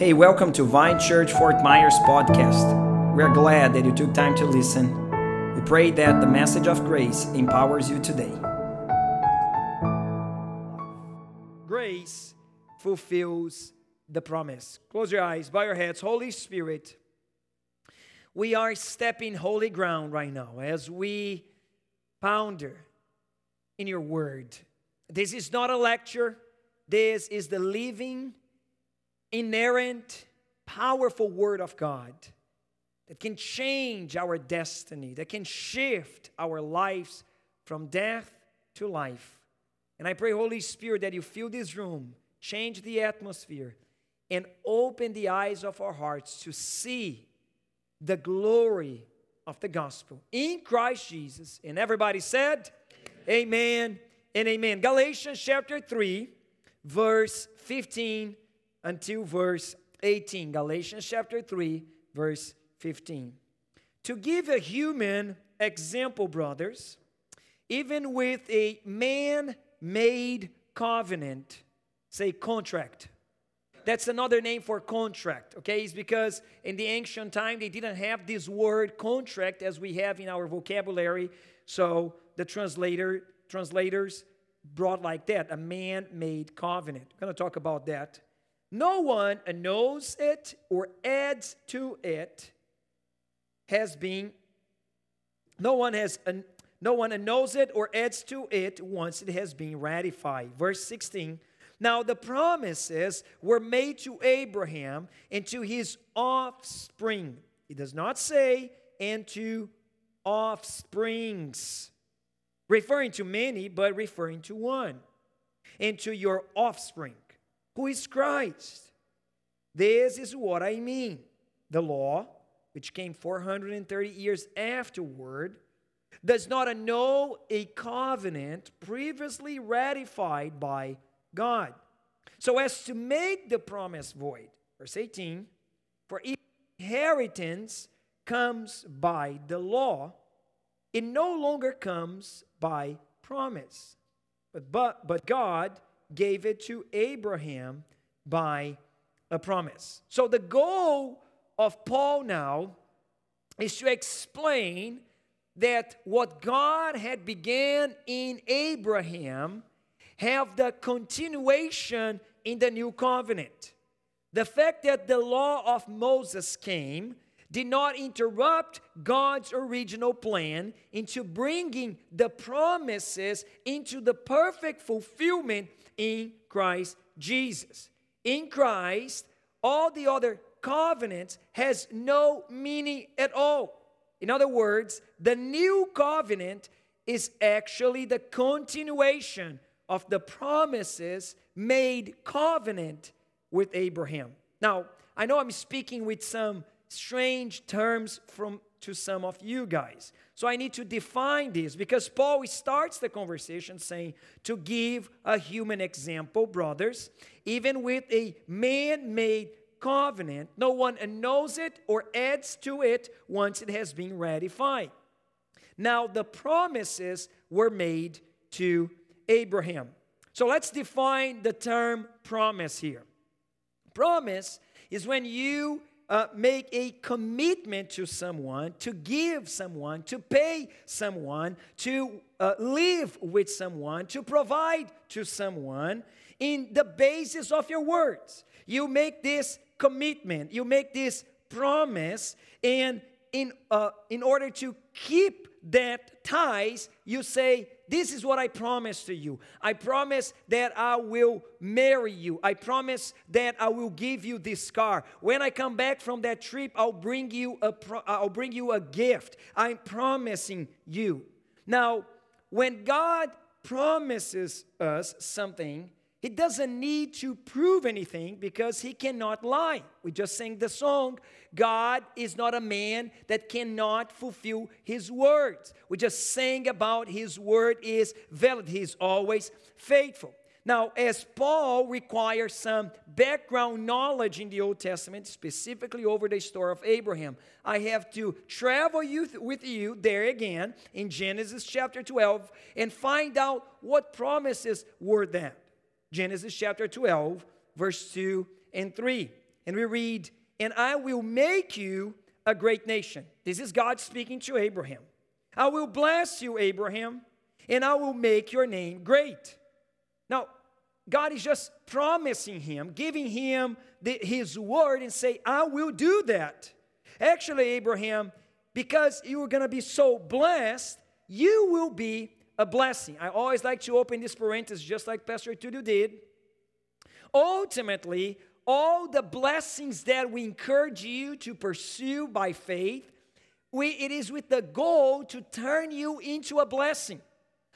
Hey, welcome to Vine Church Fort Myers podcast. We're glad that you took time to listen. We pray that the message of grace empowers you today. Grace fulfills the promise. Close your eyes, bow your heads. Holy Spirit, we are stepping holy ground right now as we ponder in your word. This is not a lecture, this is the living inerrant, powerful Word of God that can change our destiny, that can shift our lives from death to life. And I pray, Holy Spirit, that you fill this room, change the atmosphere, and open the eyes of our hearts to see the glory of the gospel in Christ Jesus. And everybody said, Amen, amen and amen. Galatians chapter 3, verse 15 until verse 18. Galatians chapter 3, verse 15. To give a human example, brothers, even with a man made covenant, say contract. That's another name for contract, okay? It's because in the ancient time they didn't have this word contract as we have in our vocabulary. So the translator translators brought like that, a man-made covenant. I'm going to talk about that no one knows it or adds to it has been no one has uh, no one knows it or adds to it once it has been ratified. Verse 16 now the promises were made to abraham and to his offspring. It does not say and to offsprings referring to many but referring to one. And to your offspring who is Christ. This is what I mean. The law, which came 430 years afterward, does not annul a covenant previously ratified by God, so as to make the promise void. Verse 18 For inheritance comes by the law, it no longer comes by promise. But, but, but God gave it to Abraham by a promise. So the goal of Paul now is to explain that what God had began in Abraham have the continuation in the new covenant. The fact that the law of Moses came did not interrupt God's original plan into bringing the promises into the perfect fulfillment in Christ Jesus. In Christ, all the other covenants has no meaning at all. In other words, the new covenant is actually the continuation of the promises made covenant with Abraham. Now, I know I'm speaking with some strange terms from to some of you guys. So I need to define this because Paul starts the conversation saying to give a human example, brothers, even with a man made covenant, no one knows it or adds to it once it has been ratified. Now, the promises were made to Abraham. So let's define the term promise here. Promise is when you uh, make a commitment to someone, to give someone, to pay someone, to uh, live with someone, to provide to someone in the basis of your words. You make this commitment, you make this promise, and in, uh, in order to keep that ties, you say, This is what I promise to you. I promise that I will marry you. I promise that I will give you this car. When I come back from that trip, I'll bring you a, pro- I'll bring you a gift. I'm promising you. Now, when God promises us something, he doesn't need to prove anything because he cannot lie. We just sang the song, God is not a man that cannot fulfill his words. We just sang about his word is valid, he's always faithful. Now, as Paul requires some background knowledge in the Old Testament, specifically over the story of Abraham, I have to travel you th- with you there again in Genesis chapter 12 and find out what promises were that. Genesis chapter 12, verse 2 and 3. and we read, And I will make you a great nation. This is God speaking to Abraham. I will bless you, Abraham, and I will make your name great. Now, God is just promising him, giving him the, his word, and say, I will do that. Actually, Abraham, because you are going to be so blessed, you will be a blessing. I always like to open this parenthesis just like Pastor Tudu did. Ultimately, all the blessings that we encourage you to pursue by faith, we, it is with the goal to turn you into a blessing.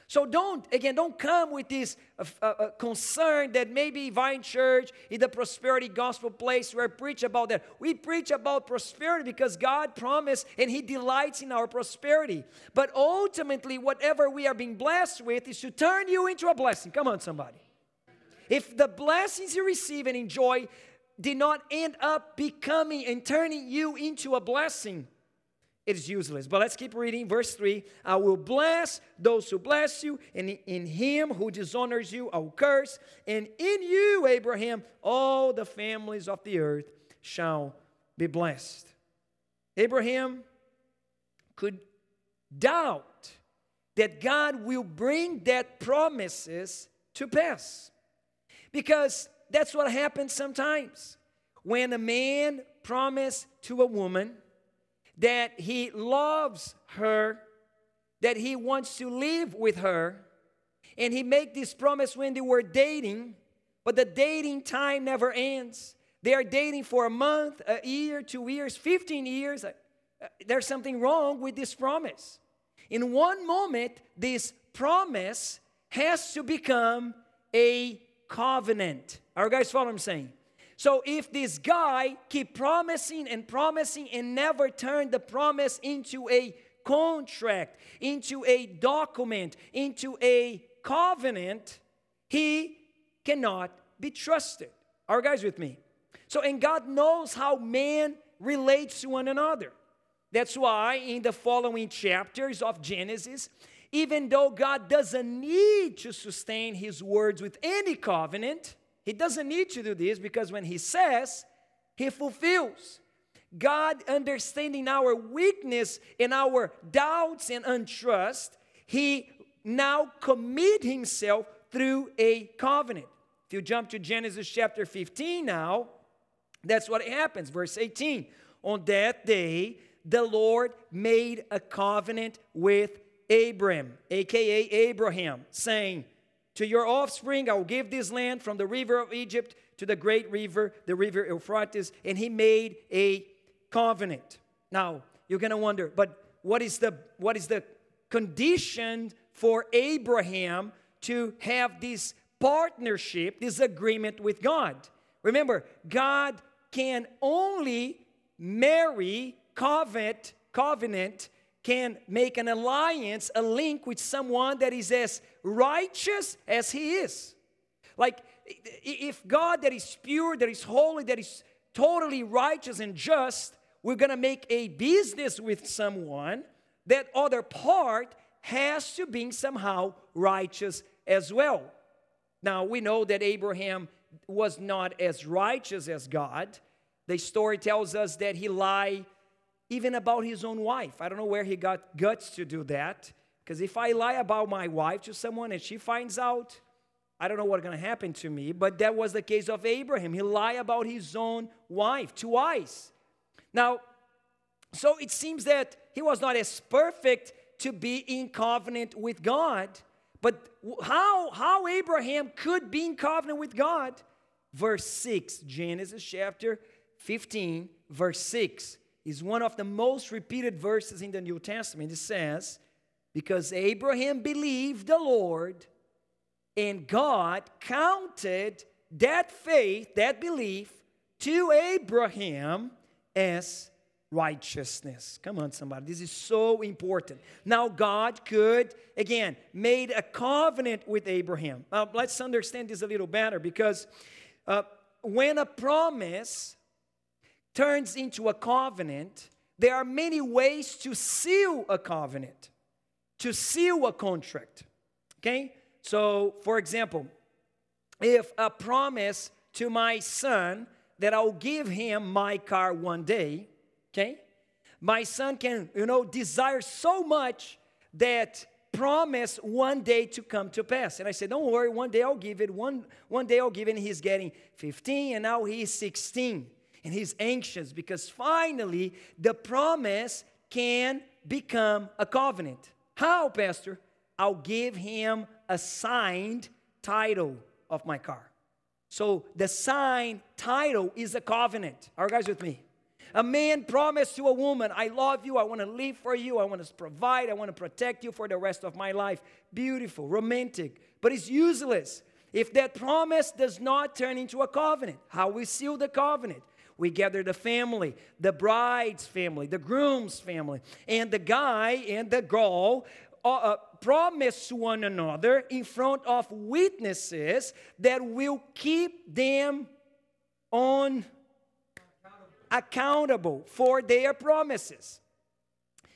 So don't, again, don't come with this uh, uh, uh, concern that maybe Vine Church is the prosperity gospel place where I preach about that. We preach about prosperity because God promised and He delights in our prosperity. But ultimately, whatever we are being blessed with is to turn you into a blessing. Come on, somebody. If the blessings you receive and enjoy did not end up becoming and turning you into a blessing, it is useless. But let's keep reading. Verse 3 I will bless those who bless you, and in him who dishonors you, I will curse. And in you, Abraham, all the families of the earth shall be blessed. Abraham could doubt that God will bring that promises to pass. Because that's what happens sometimes. When a man promises to a woman, that he loves her, that he wants to live with her, and he make this promise when they were dating, but the dating time never ends. They are dating for a month, a year, two years, 15 years. Uh, uh, there's something wrong with this promise. In one moment, this promise has to become a covenant. Are you guys follow what I'm saying? So if this guy keep promising and promising and never turn the promise into a contract, into a document, into a covenant, he cannot be trusted. Are guys with me? So, and God knows how man relates to one another. That's why in the following chapters of Genesis, even though God doesn't need to sustain his words with any covenant, he doesn't need to do this because when He says, He fulfills. God, understanding our weakness and our doubts and untrust, He now commit Himself through a covenant. If you jump to Genesis chapter 15 now, that's what happens. Verse 18 On that day, the Lord made a covenant with Abram, aka Abraham, saying, to your offspring, I will give this land from the river of Egypt to the great river, the river Euphrates. And he made a covenant. Now, you're going to wonder, but what is the what is the condition for Abraham to have this partnership, this agreement with God? Remember, God can only marry covenant covenant can make an alliance, a link with someone that is as righteous as he is. Like, if God that is pure, that is holy, that is totally righteous and just, we're gonna make a business with someone, that other part has to be somehow righteous as well. Now, we know that Abraham was not as righteous as God. The story tells us that he lied even about his own wife. I don't know where he got guts to do that. Because if I lie about my wife to someone and she finds out, I don't know what's going to happen to me. But that was the case of Abraham. He lied about his own wife twice. Now, so it seems that he was not as perfect to be in covenant with God. But how, how Abraham could be in covenant with God? Verse 6, Genesis chapter 15, verse 6 is one of the most repeated verses in the New Testament. It says, Because Abraham believed the Lord, and God counted that faith, that belief, to Abraham as righteousness. Come on, somebody. This is so important. Now, God could, again, made a covenant with Abraham. Uh, let's understand this a little better because uh, when a promise turns into a covenant, there are many ways to seal a covenant, to seal a contract. Okay? So, for example, if a promise to my son, that I'll give him my car one day, okay? My son can, you know, desire so much that promise one day to come to pass. And I said, Don't worry, one day I'll give it. One, one day I'll give it. And he's getting 15, and now he's 16. And he's anxious because finally the promise can become a covenant. How, Pastor? I'll give him a signed title of my car. So the signed title is a covenant. Are you guys with me? A man promised to a woman, I love you, I want to live for you, I want to provide, I want to protect you for the rest of my life. Beautiful, romantic, but it's useless if that promise does not turn into a covenant. How we seal the covenant? We gather the family, the bride's family, the groom's family, and the guy and the girl uh, uh, promise one another in front of witnesses that will keep them on accountable for their promises.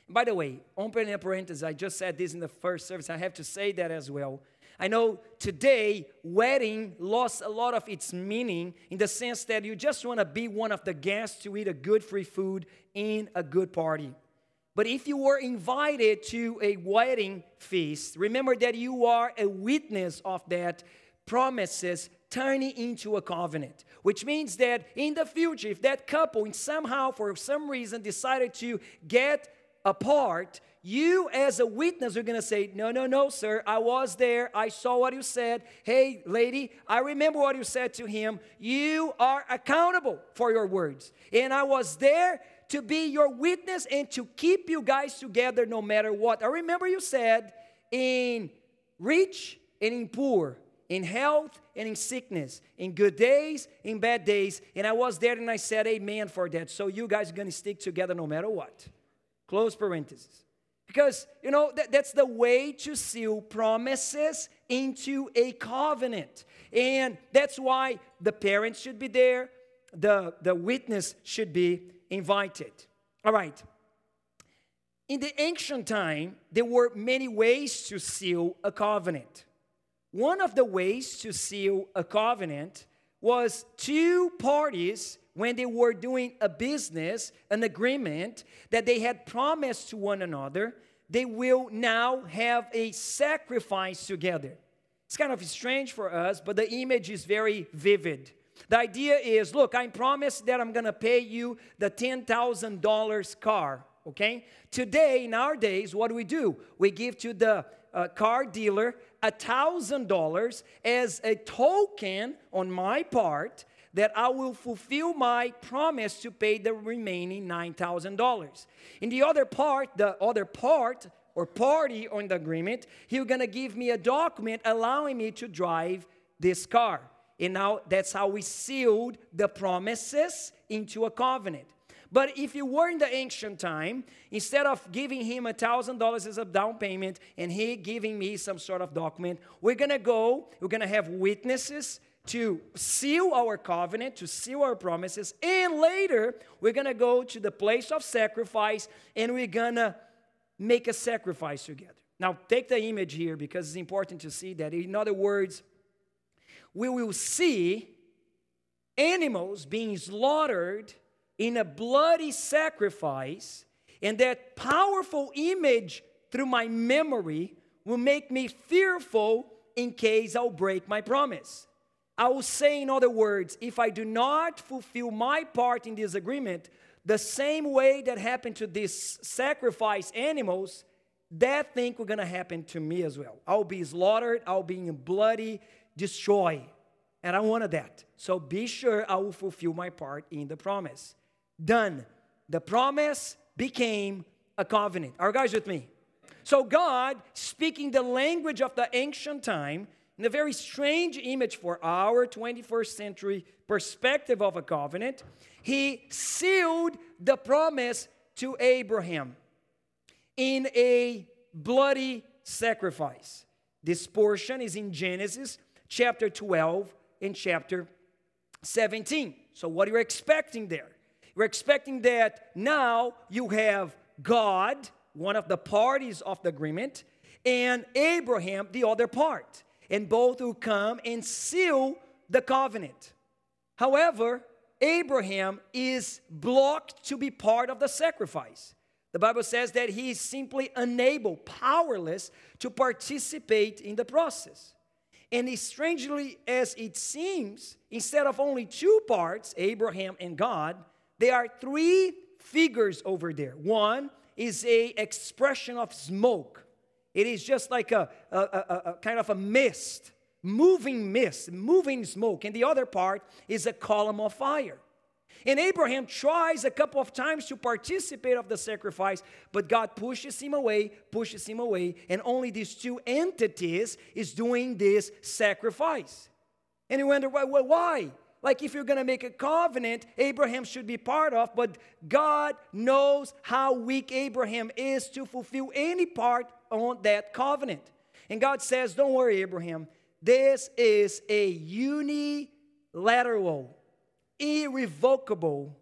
By the way, open a parenthesis, I just said this in the first service. I have to say that as well. I know today, wedding lost a lot of its meaning in the sense that you just want to be one of the guests to eat a good free food in a good party. But if you were invited to a wedding feast, remember that you are a witness of that promises turning into a covenant, which means that in the future, if that couple somehow for some reason decided to get apart, you as a witness are going to say, No, no, no, sir, I was there. I saw what you said. Hey, lady, I remember what you said to him. You are accountable for your words. And I was there to be your witness and to keep you guys together no matter what. I remember you said, In rich and in poor, in health and in sickness, in good days, in bad days. And I was there and I said, Amen for that. So you guys are going to stick together no matter what. Close parenthesis. Because, you know, that, that's the way to seal promises into a covenant. And that's why the parents should be there, the, the witness should be invited. All right. In the ancient time, there were many ways to seal a covenant. One of the ways to seal a covenant was two parties, when they were doing a business, an agreement that they had promised to one another, they will now have a sacrifice together. It's kind of strange for us, but the image is very vivid. The idea is look, I promised that I'm gonna pay you the $10,000 car, okay? Today, in our days, what do we do? We give to the uh, car dealer a thousand dollars as a token on my part that I will fulfill my promise to pay the remaining $9,000. In the other part, the other part or party on the agreement, he's gonna give me a document allowing me to drive this car. And now that's how we sealed the promises into a covenant. But if you were in the ancient time, instead of giving him a thousand dollars as a down payment and he giving me some sort of document, we're gonna go, we're gonna have witnesses to seal our covenant, to seal our promises, and later we're gonna go to the place of sacrifice and we're gonna make a sacrifice together. Now, take the image here because it's important to see that. In other words, we will see animals being slaughtered in a bloody sacrifice, and that powerful image through my memory will make me fearful in case I'll break my promise. I will say, in other words, if I do not fulfill my part in this agreement, the same way that happened to these sacrifice animals, that thing will gonna happen to me as well. I'll be slaughtered, I'll be in bloody destroy. And I wanted that. So be sure I will fulfill my part in the promise done. The promise became a covenant. Are guys with me? So, God, speaking the language of the ancient time, in a very strange image for our 21st century perspective of a covenant, He sealed the promise to Abraham in a bloody sacrifice. This portion is in Genesis chapter 12 and chapter 17. So, what are you expecting there? We're expecting that now you have God, one of the parties of the agreement, and Abraham, the other part. And both will come and seal the covenant. However, Abraham is blocked to be part of the sacrifice. The Bible says that he is simply unable, powerless to participate in the process. And strangely as it seems, instead of only two parts, Abraham and God, there are three figures over there. One is a expression of smoke. It is just like a, a, a, a kind of a mist, moving mist, moving smoke. And the other part is a column of fire. And Abraham tries a couple of times to participate of the sacrifice, but God pushes him away, pushes him away, and only these two entities is doing this sacrifice. And you wonder, well, why? Like if you're going to make a covenant, Abraham should be part of, but God knows how weak Abraham is to fulfill any part on that covenant. And God says, don't worry, Abraham, this is a unilateral irrevocable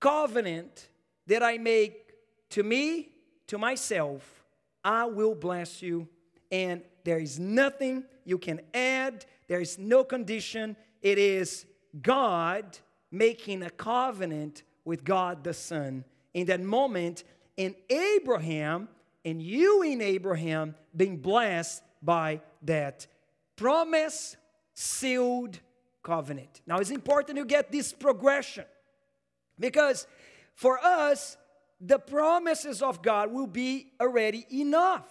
covenant that I make to me, to myself, I will bless you, and there is nothing you can add, there is no condition. It is God making a covenant with God the Son in that moment, and Abraham and you in Abraham being blessed by that promise sealed covenant. Now, it's important to get this progression because for us, the promises of God will be already enough.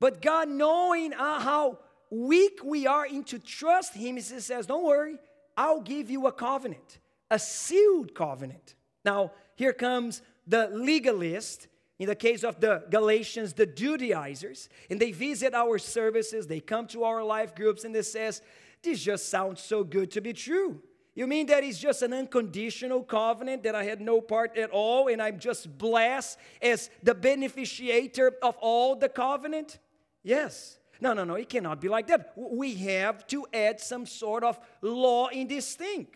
But God, knowing uh, how weak we are into trust Him, He says, Don't worry, I'll give you a covenant, a sealed covenant. Now, here comes the legalist. In the case of the Galatians, the Judaizers, and they visit our services, they come to our life groups, and they says, this just sounds so good to be true. You mean that it's just an unconditional covenant that I had no part at all and I'm just blessed as the beneficiator of all the covenant? Yes. No, no, no, it cannot be like that. We have to add some sort of law in this thing.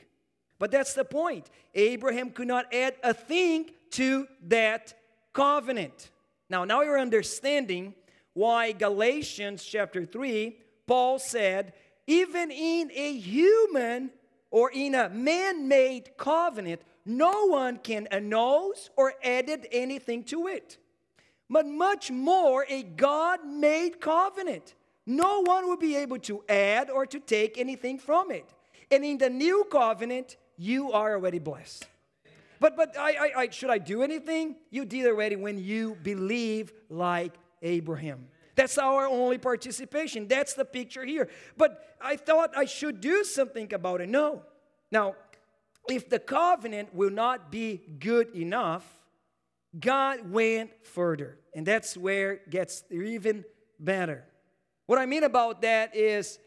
But that's the point. Abraham could not add a thing to that covenant. Now, now you're understanding why Galatians chapter 3, Paul said even in a human or in a man made covenant, no one can annul or add anything to it. But much more a God made covenant. No one will be able to add or to take anything from it. And in the new covenant, you are already blessed. But but I, I, I should I do anything? You did already when you believe like Abraham. That's our only participation. That's the picture here. But I thought I should do something about it. No. Now, if the covenant will not be good enough, God went further. And that's where it gets even better. What I mean about that is,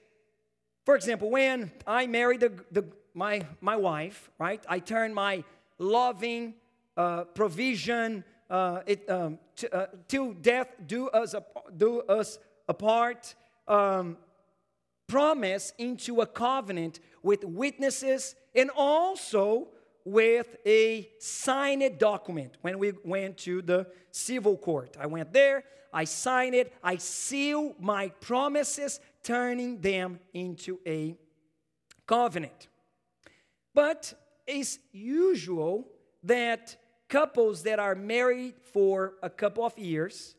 for example, when I married the, the, my, my wife, right, I turned my loving uh, provision, uh, it, um, t- uh, till death do us, do us apart um, promise into a covenant with witnesses and also with a signed document when we went to the civil court. I went there, I signed it, I seal my promises, turning them into a covenant. But it's usual that couples that are married for a couple of years,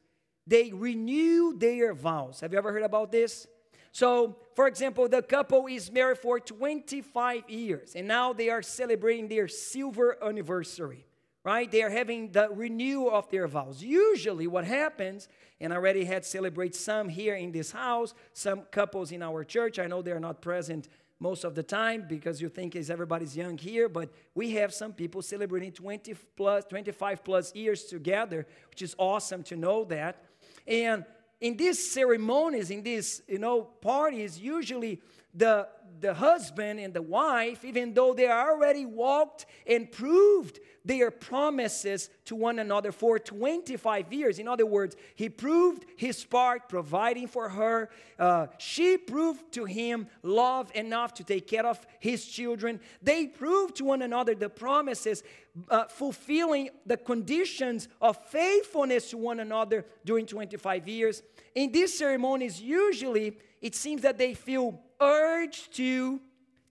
they renew their vows. Have you ever heard about this? So, for example, the couple is married for 25 years and now they are celebrating their silver anniversary, right? They are having the renewal of their vows. Usually, what happens, and I already had celebrate some here in this house, some couples in our church. I know they are not present most of the time because you think is everybody's young here, but we have some people celebrating 20 plus, 25 plus years together, which is awesome to know that. And in these ceremonies, in these you know parties, usually the the husband and the wife, even though they already walked and proved their promises to one another for 25 years. In other words, he proved his part, providing for her. Uh, she proved to him love enough to take care of his children. They proved to one another the promises, uh, fulfilling the conditions of faithfulness to one another during 25 years. In these ceremonies, usually it seems that they feel urged to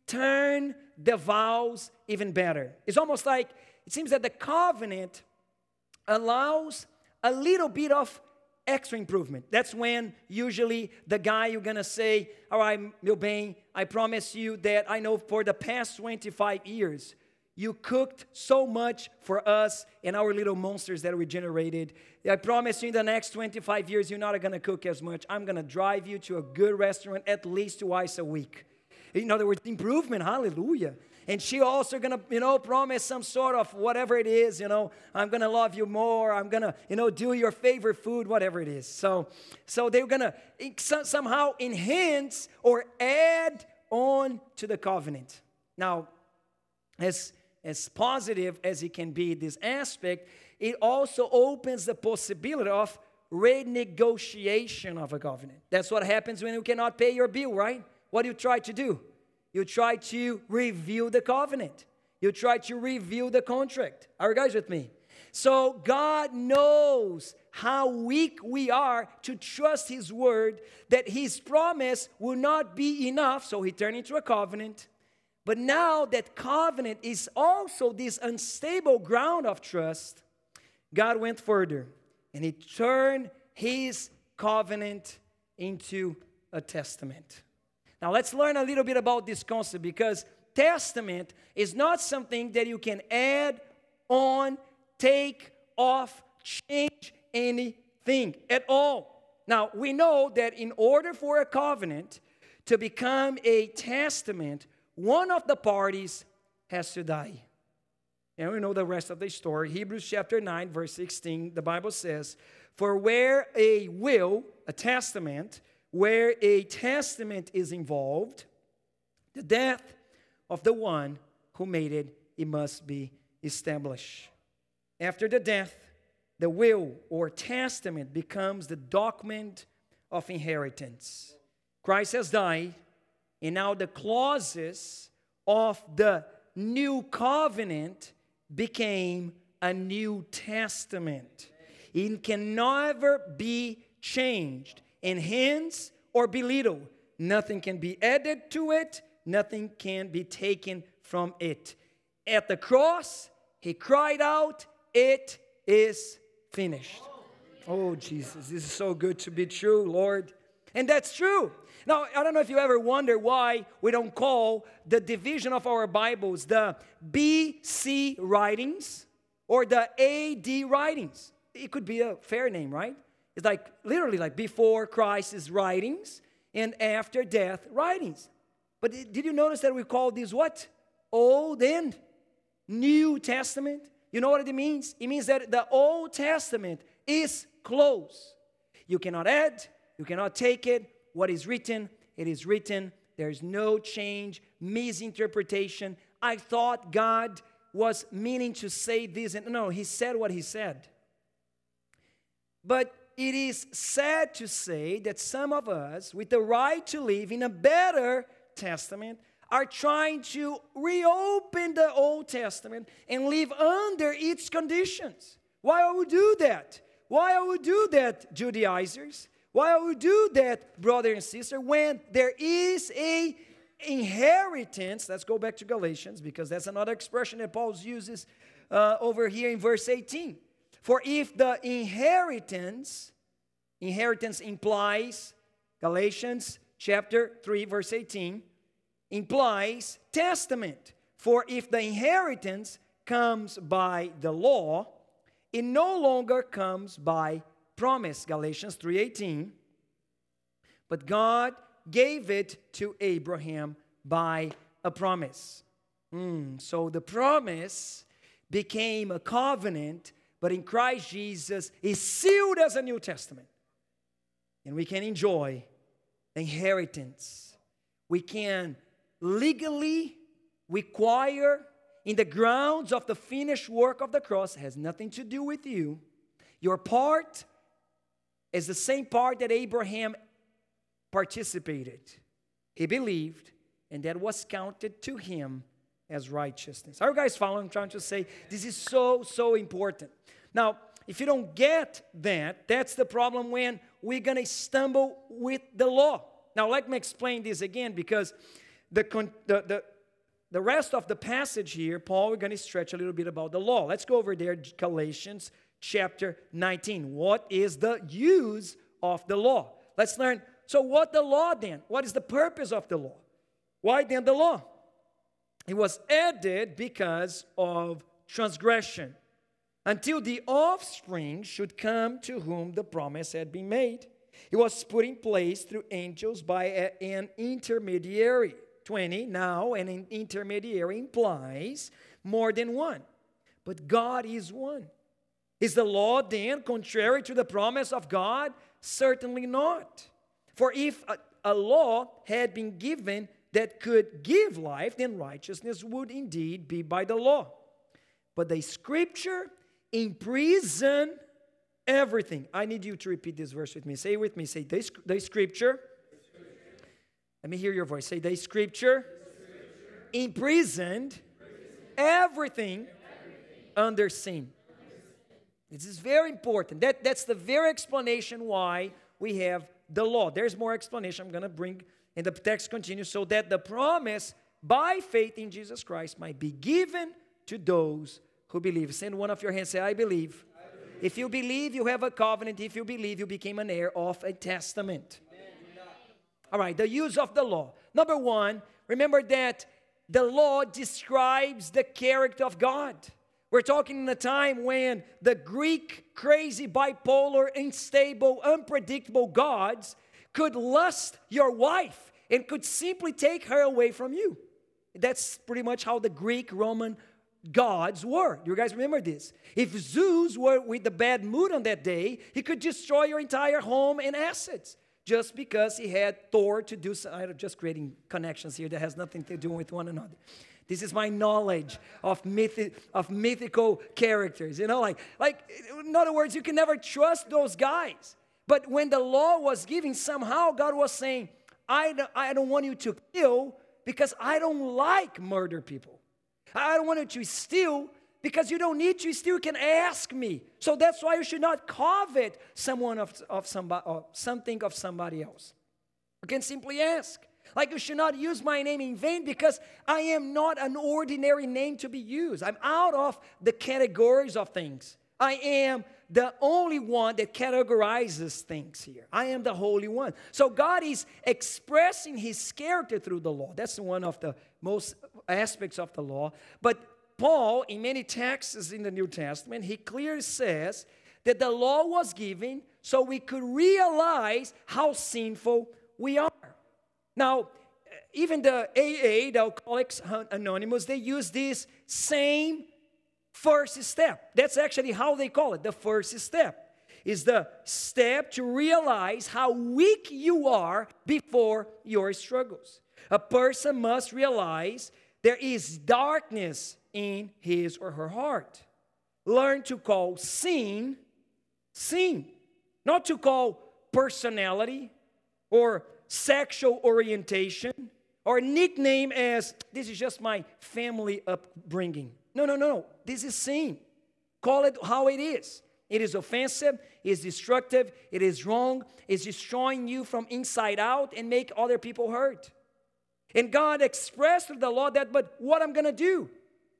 turn the vows even better. It's almost like it seems that the covenant allows a little bit of extra improvement. That's when usually the guy you're gonna say, All right, meu bem, I promise you that I know for the past 25 years, you cooked so much for us and our little monsters that we generated. I promise you in the next 25 years, you're not gonna cook as much. I'm gonna drive you to a good restaurant at least twice a week. In other words, improvement, hallelujah and she also gonna you know promise some sort of whatever it is you know i'm gonna love you more i'm gonna you know do your favorite food whatever it is. So so they're gonna somehow enhance or add on to the covenant. Now as as positive as it can be this aspect it also opens the possibility of renegotiation of a covenant. That's what happens when you cannot pay your bill right? What do you try to do you try to reveal the covenant. You try to reveal the contract. Are you guys with me? So God knows how weak we are to trust His word, that His promise will not be enough. So He turned into a covenant. But now that covenant is also this unstable ground of trust, God went further and He turned His covenant into a testament. Now, let's learn a little bit about this concept because testament is not something that you can add on, take off, change anything at all. Now, we know that in order for a covenant to become a testament, one of the parties has to die. And we know the rest of the story. Hebrews chapter 9, verse 16, the Bible says, For where a will, a testament, where a testament is involved, the death of the one who made it, it must be established. After the death, the will or testament becomes the document of inheritance. Christ has died, and now the clauses of the new covenant became a new testament. It can never be changed enhance or belittle. Nothing can be added to it, nothing can be taken from it. At the cross, he cried out, It is finished. Oh, Jesus, this is so good to be true, Lord. And that's true. Now, I don't know if you ever wonder why we don't call the division of our Bibles the BC writings or the AD writings. It could be a fair name, right? It's like literally like before Christ's writings and after death writings. But did you notice that we call these what? Old and New Testament. You know what it means? It means that the Old Testament is close. You cannot add, you cannot take it. What is written, it is written. There's no change, misinterpretation. I thought God was meaning to say this, and no, He said what He said. But it is sad to say that some of us, with the right to live in a better testament, are trying to reopen the Old Testament and live under its conditions. Why would we do that? Why would we do that, Judaizers? Why would we do that, brother and sister, when there is a inheritance? Let's go back to Galatians because that's another expression that Paul uses uh, over here in verse 18. For if the inheritance, inheritance implies, Galatians chapter 3, verse 18, implies testament. For if the inheritance comes by the law, it no longer comes by promise. Galatians 3:18. But God gave it to Abraham by a promise. Mm, so the promise became a covenant but in Christ Jesus is sealed as a New Testament. And we can enjoy inheritance. We can legally require in the grounds of the finished work of the cross, it has nothing to do with you. Your part is the same part that Abraham participated. He believed, and that was counted to him as righteousness. Are you guys following? I'm trying to say this is so, so important. Now, if you don't get that, that's the problem when we're going to stumble with the law. Now, let me explain this again because the, the, the, the rest of the passage here, Paul, we're going to stretch a little bit about the law. Let's go over there, Galatians chapter 19. What is the use of the law? Let's learn. So, what the law then? What is the purpose of the law? Why then the law? It was added because of transgression, until the offspring should come to whom the promise had been made. It was put in place through angels by a, an intermediary. 20. Now, an intermediary implies more than one, but God is one. Is the law then contrary to the promise of God? Certainly not. For if a, a law had been given that could give life, then righteousness would indeed be by the law. But the scripture imprison everything. I need you to repeat this verse with me. Say it with me. Say, the, the scripture. Let me hear your voice. Say, the scripture, imprisoned everything under sin. This is very important. That, that's the very explanation why we have the law. There's more explanation I'm going to bring, and the text continues so that the promise by faith in Jesus Christ might be given to those who believe. Send one of your hands, say, I believe. I believe. If you believe, you have a covenant. If you believe, you became an heir of a testament. Amen. All right, the use of the law. Number one, remember that the law describes the character of God. We're talking in a time when the Greek, crazy, bipolar, unstable, unpredictable gods could lust your wife and could simply take her away from you. That's pretty much how the Greek, Roman gods were. You guys remember this? If Zeus were with a bad mood on that day, he could destroy your entire home and assets just because he had Thor to do so. I'm just creating connections here that has nothing to do with one another. This is my knowledge of, mythi- of mythical characters. You know, like, like, in other words, you can never trust those guys. But when the law was given, somehow God was saying, I don't, I don't want you to kill because I don't like murder people. I don't want you to steal because you don't need to steal. You can ask me. So that's why you should not covet someone of, of somebody, or something of somebody else. You can simply ask. Like you should not use my name in vain because I am not an ordinary name to be used. I'm out of the categories of things. I am the only one that categorizes things here. I am the Holy One. So God is expressing His character through the law. That's one of the most aspects of the law. But Paul, in many texts in the New Testament, he clearly says that the law was given so we could realize how sinful we are. Now, even the AA, the Alcoholics Anonymous, they use this same first step. That's actually how they call it. The first step is the step to realize how weak you are before your struggles. A person must realize there is darkness in his or her heart. Learn to call sin sin, not to call personality or sexual orientation or nickname as this is just my family upbringing. No, no, no, no. This is sin. Call it how it is. It is offensive, it is destructive, it is wrong, it's destroying you from inside out and make other people hurt. And God expressed through the law that, but what I'm gonna do?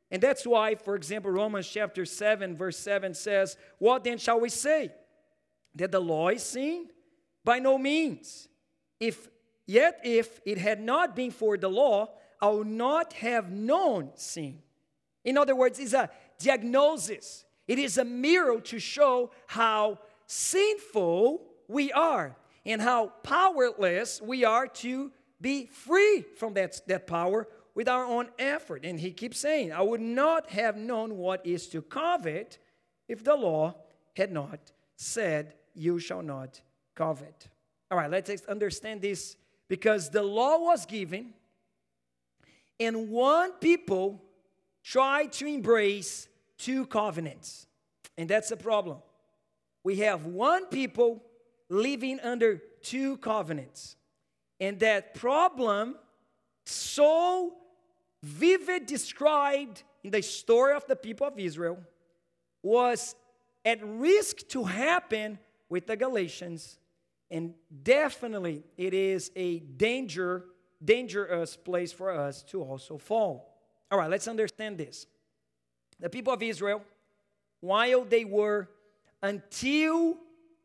And that's why, for example, Romans chapter 7, verse 7 says, What then shall we say? That the law is sin? By no means. If yet if it had not been for the law, I would not have known sin. In other words, it's a diagnosis. It is a mirror to show how sinful we are and how powerless we are to be free from that, that power with our own effort. And he keeps saying, I would not have known what is to covet if the law had not said, You shall not covet. All right, let's understand this because the law was given, and one people tried to embrace two covenants. And that's a problem. We have one people living under two covenants. And that problem, so vivid described in the story of the people of Israel, was at risk to happen with the Galatians and definitely, it is a danger, dangerous place for us to also fall. All right, let's understand this. The people of Israel, while they were until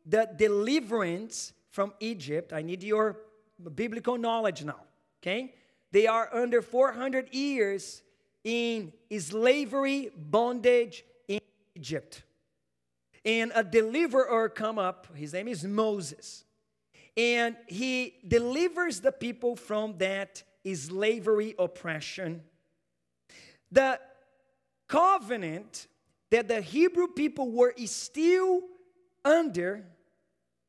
the deliverance from Egypt, I need your biblical knowledge now, okay? They are under 400 years in slavery, bondage in Egypt. And a deliverer come up, his name is Moses. And he delivers the people from that slavery oppression. The covenant that the Hebrew people were still under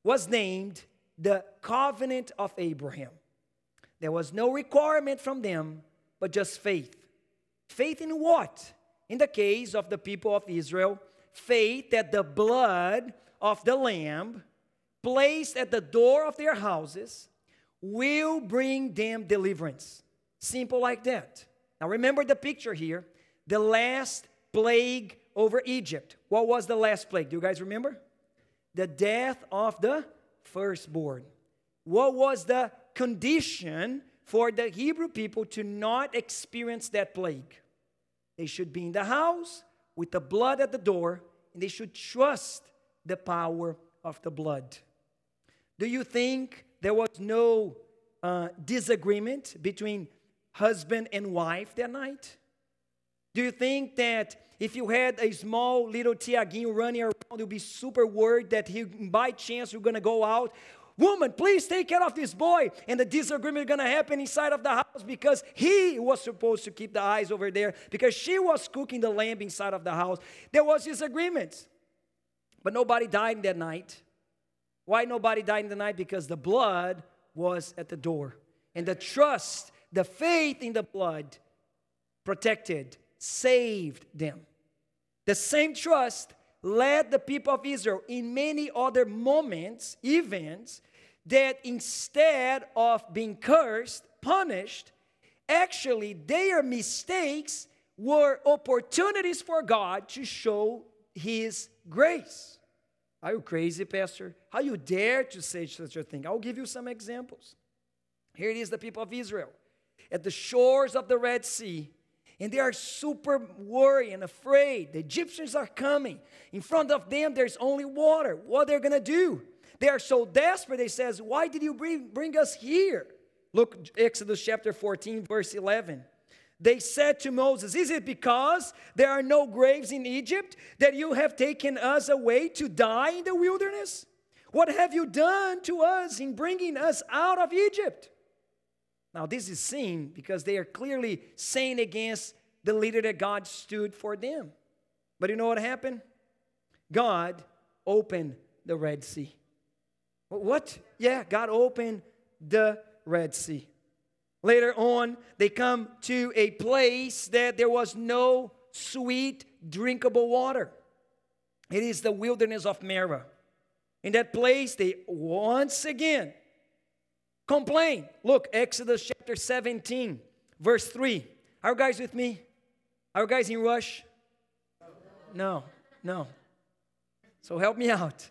was named the covenant of Abraham. There was no requirement from them, but just faith. Faith in what? In the case of the people of Israel, faith that the blood of the Lamb placed at the door of their houses will bring them deliverance. Simple like that. Now remember the picture here. The last plague over Egypt. What was the last plague? Do you guys remember? The death of the firstborn. What was the condition for the Hebrew people to not experience that plague? They should be in the house with the blood at the door, and they should trust the power of the blood. Do you think there was no uh, disagreement between husband and wife that night? Do you think that if you had a small little Tiaguinho running around, you'd be super worried that he, by chance, you're gonna go out? Woman, please take care of this boy. And the disagreement is gonna happen inside of the house because he was supposed to keep the eyes over there because she was cooking the lamb inside of the house. There was disagreements. But nobody died that night. Why nobody died in the night? Because the blood was at the door. And the trust, the faith in the blood protected, saved them. The same trust led the people of Israel in many other moments, events, that instead of being cursed, punished, actually their mistakes were opportunities for God to show His grace. Are you crazy, Pastor? How you dare to say such a thing? I'll give you some examples. Here it is the people of Israel at the shores of the Red Sea, and they are super worried and afraid. The Egyptians are coming. In front of them, there's only water. What are they're gonna do? They are so desperate, they says, Why did you bring, bring us here? Look, Exodus chapter 14, verse 11 they said to Moses, Is it because there are no graves in Egypt that you have taken us away to die in the wilderness? What have you done to us in bringing us out of Egypt? Now, this is seen because they are clearly saying against the leader that God stood for them. But you know what happened? God opened the Red Sea. What? Yeah, God opened the Red Sea. Later on, they come to a place that there was no sweet, drinkable water. It is the wilderness of Marah. In that place, they once again complain. Look, Exodus chapter 17, verse 3. Are you guys with me? Are you guys in rush? No, no. So help me out.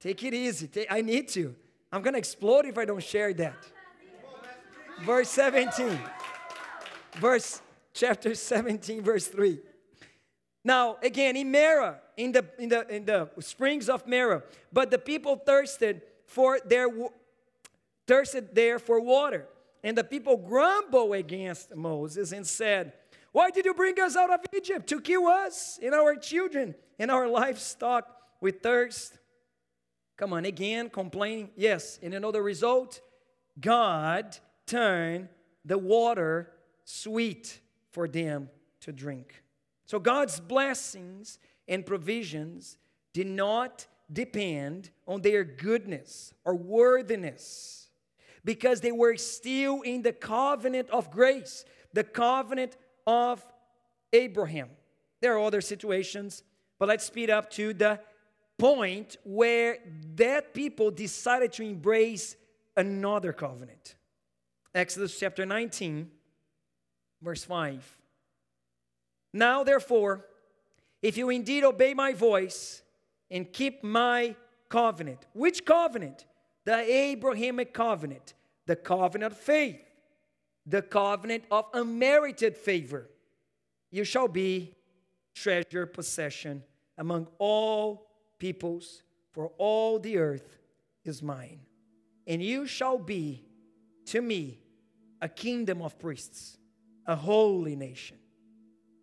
Take it easy. I need to. I'm going to explode if I don't share that verse 17. Verse chapter 17, verse 3. Now, again, in Marah, in the, in the, in the springs of Marah, but the people thirsted for their thirsted there for water. And the people grumbled against Moses and said, Why did you bring us out of Egypt to kill us and our children and our livestock with thirst? Come on, again, complaining. Yes, and another result God turn the water sweet for them to drink. So God's blessings and provisions did not depend on their goodness or worthiness because they were still in the covenant of grace, the covenant of Abraham. There are other situations, but let's speed up to the point where that people decided to embrace another covenant. Exodus chapter 19, verse 5. Now, therefore, if you indeed obey my voice and keep my covenant, which covenant? The Abrahamic covenant, the covenant of faith, the covenant of unmerited favor. You shall be treasure possession among all peoples, for all the earth is mine. And you shall be to me a kingdom of priests, a holy nation.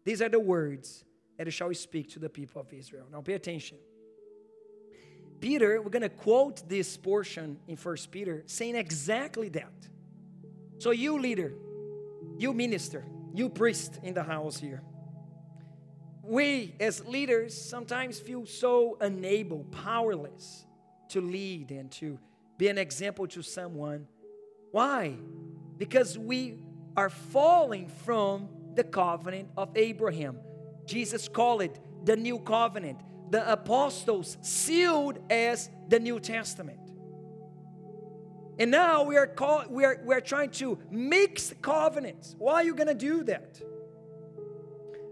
These are the words that shall speak to the people of Israel. Now pay attention. Peter, we're going to quote this portion in First Peter saying exactly that. So, you leader, you minister, you priest in the house here, we as leaders sometimes feel so unable, powerless to lead and to be an example to someone. Why? Because we are falling from the covenant of Abraham. Jesus called it the new covenant. The apostles sealed as the New Testament. And now we are call, we are we are trying to mix covenants. Why are you going to do that?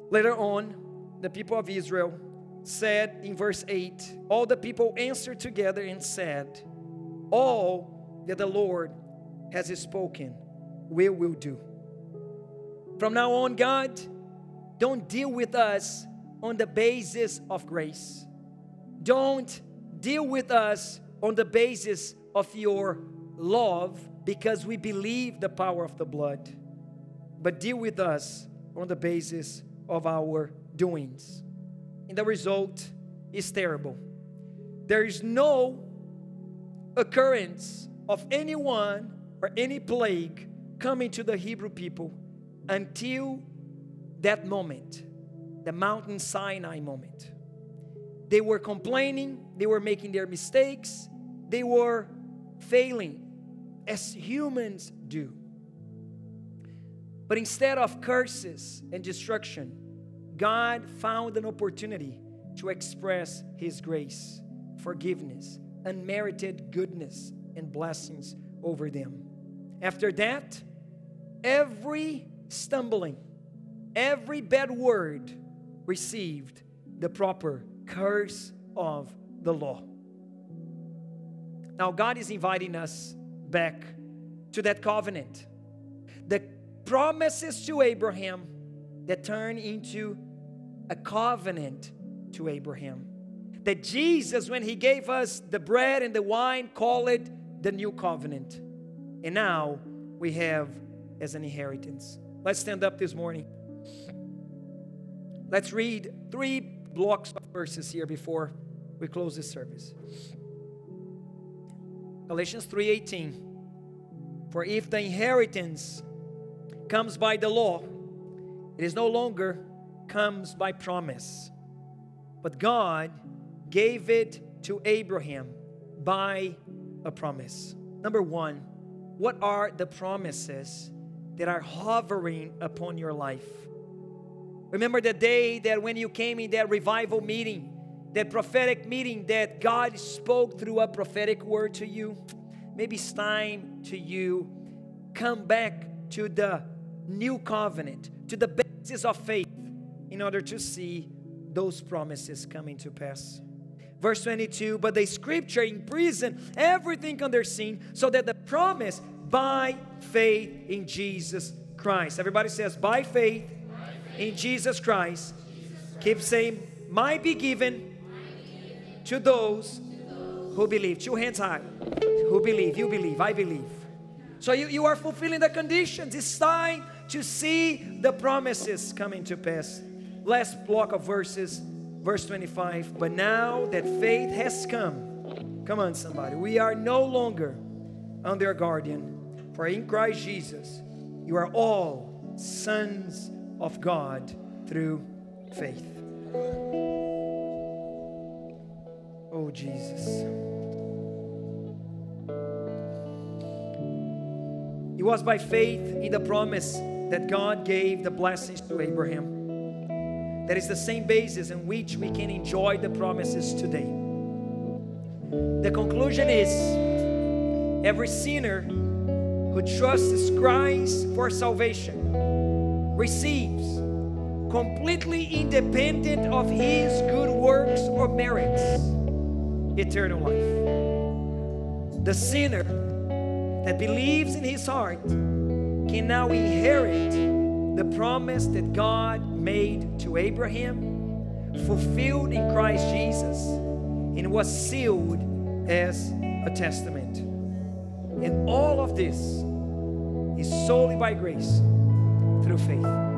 Later on, the people of Israel said in verse 8, all the people answered together and said, All that the Lord has spoken, we will do. From now on, God, don't deal with us on the basis of grace. Don't deal with us on the basis of your love because we believe the power of the blood, but deal with us on the basis of our doings. And the result is terrible. There is no occurrence of anyone or any plague coming to the Hebrew people until that moment, the mountain Sinai moment. They were complaining, they were making their mistakes, they were failing as humans do. But instead of curses and destruction, God found an opportunity to express His grace, forgiveness, unmerited goodness, and blessings over them. After that, every stumbling, every bad word received the proper curse of the law. Now, God is inviting us back to that covenant. The promises to Abraham that turn into a covenant to Abraham. That Jesus, when he gave us the bread and the wine, called it the new covenant. And now we have as an inheritance. Let's stand up this morning. Let's read three blocks of verses here before we close this service. Galatians 3:18 For if the inheritance comes by the law, it is no longer comes by promise. But God gave it to Abraham by a promise. Number one, what are the promises that are hovering upon your life? Remember the day that when you came in that revival meeting, that prophetic meeting that God spoke through a prophetic word to you? Maybe it's time to you come back to the new covenant, to the basis of faith in order to see those promises coming to pass. Verse 22 But the scripture imprisoned everything under sin, so that the promise by faith in Jesus Christ. Everybody says, by faith, by faith. In Jesus Christ. Keep saying, might be given, to, those who believe. Two hands high. Who believe. You believe. I believe. So you, you are fulfilling the conditions. It's time to see the promises coming to pass last block of verses, verse 25. But now that faith has come, come on, somebody, we are no longer under a guardian. For in Christ Jesus, you are all sons of God through faith. Oh, Jesus. It was by faith in the promise that God gave the blessings to Abraham. That is the same basis in which we can enjoy the promises today. The conclusion is every sinner who trusts Christ for salvation receives completely independent of his good works or merits eternal life. The sinner that believes in his heart can now inherit the promise that God made to Abraham, fulfilled in Christ Jesus, and was sealed as a testament. And all of this is solely by grace through faith.